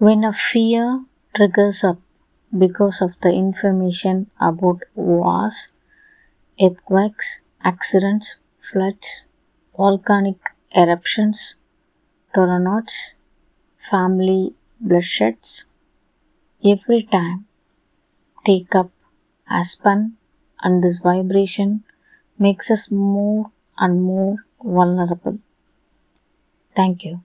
When a fear triggers up because of the information about wars, earthquakes, accidents, floods, volcanic eruptions, tornadoes, family bloodsheds, every time take up aspen and this vibration makes us more and more vulnerable. Thank you.